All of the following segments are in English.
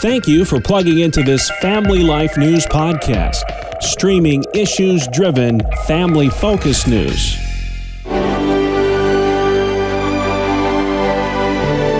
Thank you for plugging into this Family Life News podcast, streaming issues driven, family focused news.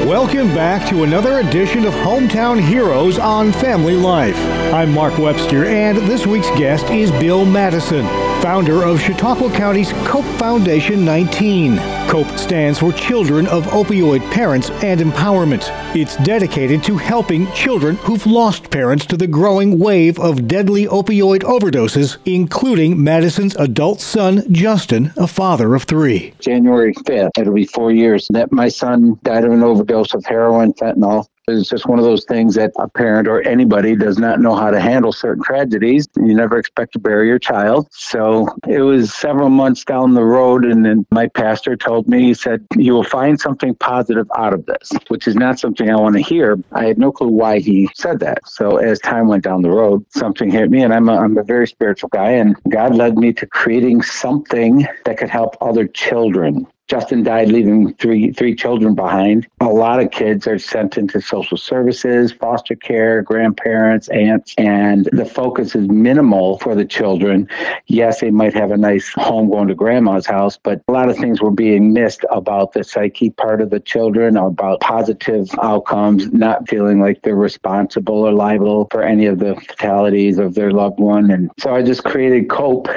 Welcome back to another edition of Hometown Heroes on Family Life. I'm Mark Webster, and this week's guest is Bill Matteson, founder of Chautauqua County's COPE Foundation 19. COPE stands for Children of Opioid Parents and Empowerment. It's dedicated to helping children who've lost parents to the growing wave of deadly opioid overdoses, including Matteson's adult son, Justin, a father of three. January 5th, it'll be four years that my son died of an overdose of heroin, fentanyl, it's just one of those things that a parent or anybody does not know how to handle certain tragedies. You never expect to bury your child. So it was several months down the road, and then my pastor told me, he said, You will find something positive out of this, which is not something I want to hear. I had no clue why he said that. So as time went down the road, something hit me, and I'm a, I'm a very spiritual guy, and God led me to creating something that could help other children Justin died leaving three three children behind. A lot of kids are sent into social services, foster care, grandparents, aunts, and the focus is minimal for the children. Yes, they might have a nice home going to grandma's house, but a lot of things were being missed about the psyche part of the children, about positive outcomes, not feeling like they're responsible or liable for any of the fatalities of their loved one. And so I just created COPE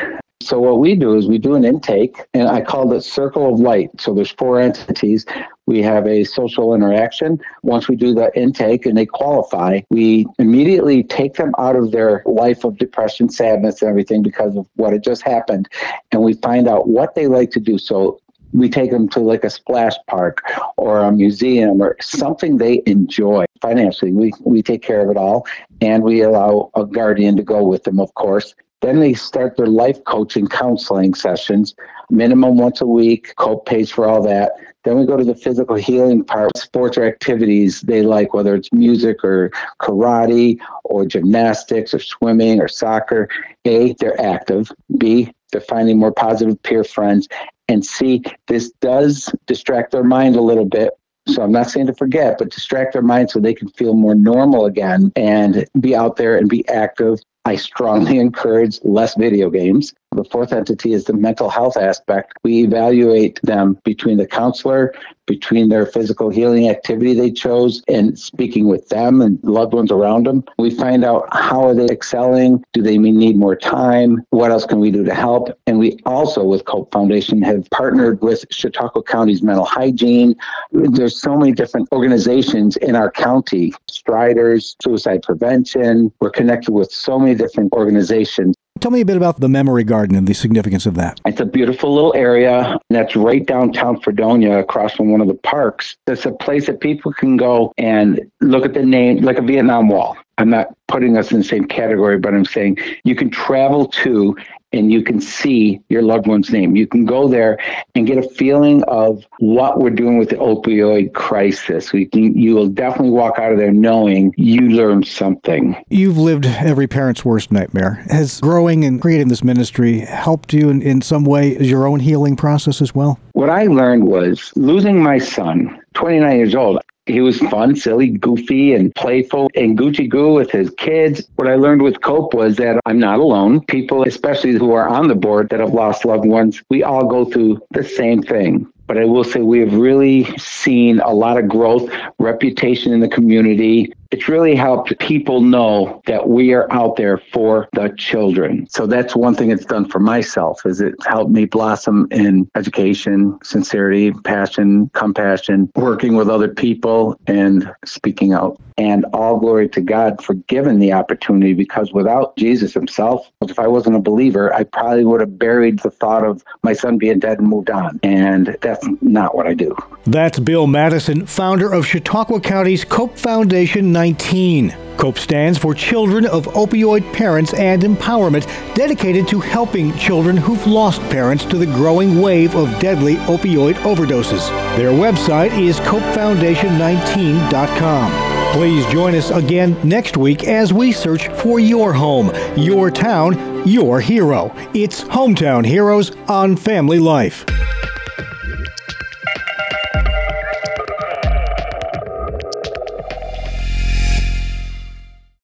so what we do is we do an intake, and I call it Circle of Light. So there's four entities. We have a social interaction. Once we do the intake and they qualify, we immediately take them out of their life of depression, sadness, and everything because of what had just happened, and we find out what they like to do. So we take them to like a splash park or a museum or something they enjoy financially we, we take care of it all and we allow a guardian to go with them of course then they start their life coaching counseling sessions, minimum once a week. COPE pays for all that. Then we go to the physical healing part, sports or activities they like, whether it's music or karate or gymnastics or swimming or soccer. A, they're active. B, they're finding more positive peer friends. And C, this does distract their mind a little bit so I'm not saying to forget, but distract their mind so they can feel more normal again and be out there and be active I strongly encourage less video games. The fourth entity is the mental health aspect. We evaluate them between the counselor, between their physical healing activity they chose, and speaking with them and loved ones around them. We find out how are they excelling? Do they need more time? What else can we do to help? And we also, with COPE Foundation, have partnered with Chautauqua County's mental hygiene. There's so many different organizations in our county, Striders, suicide prevention. We're connected with so many different organizations. Tell me a bit about the Memory Garden and the significance of that. It's a beautiful little area that's right downtown Fredonia, across from one of the parks. It's a place that people can go and look at the name, like a Vietnam Wall. I'm not putting us in the same category, but I'm saying you can travel to and you can see your loved one's name. You can go there and get a feeling of what we're doing with the opioid crisis. We can, you will definitely walk out of there knowing you learned something. You've lived every parent's worst nightmare. Has growing and creating this ministry helped you in, in some way as your own healing process as well? What I learned was losing my son, 29 years old, he was fun, silly, goofy, and playful and Gucci goo with his kids. What I learned with Cope was that I'm not alone. People, especially who are on the board that have lost loved ones, we all go through the same thing but I will say we have really seen a lot of growth, reputation in the community. It's really helped people know that we are out there for the children. So that's one thing it's done for myself is it helped me blossom in education, sincerity, passion, compassion, working with other people and speaking out. And all glory to God for giving the opportunity because without Jesus himself, if I wasn't a believer, I probably would have buried the thought of my son being dead and moved on. And that's not what I do. That's Bill Matteson, founder of Chautauqua County's Cope Foundation 19. COPE stands for Children of Opioid Parents and Empowerment, dedicated to helping children who've lost parents to the growing wave of deadly opioid overdoses. Their website is copefoundation19.com. Please join us again next week as we search for your home, your town, your hero. It's Hometown Heroes on Family Life.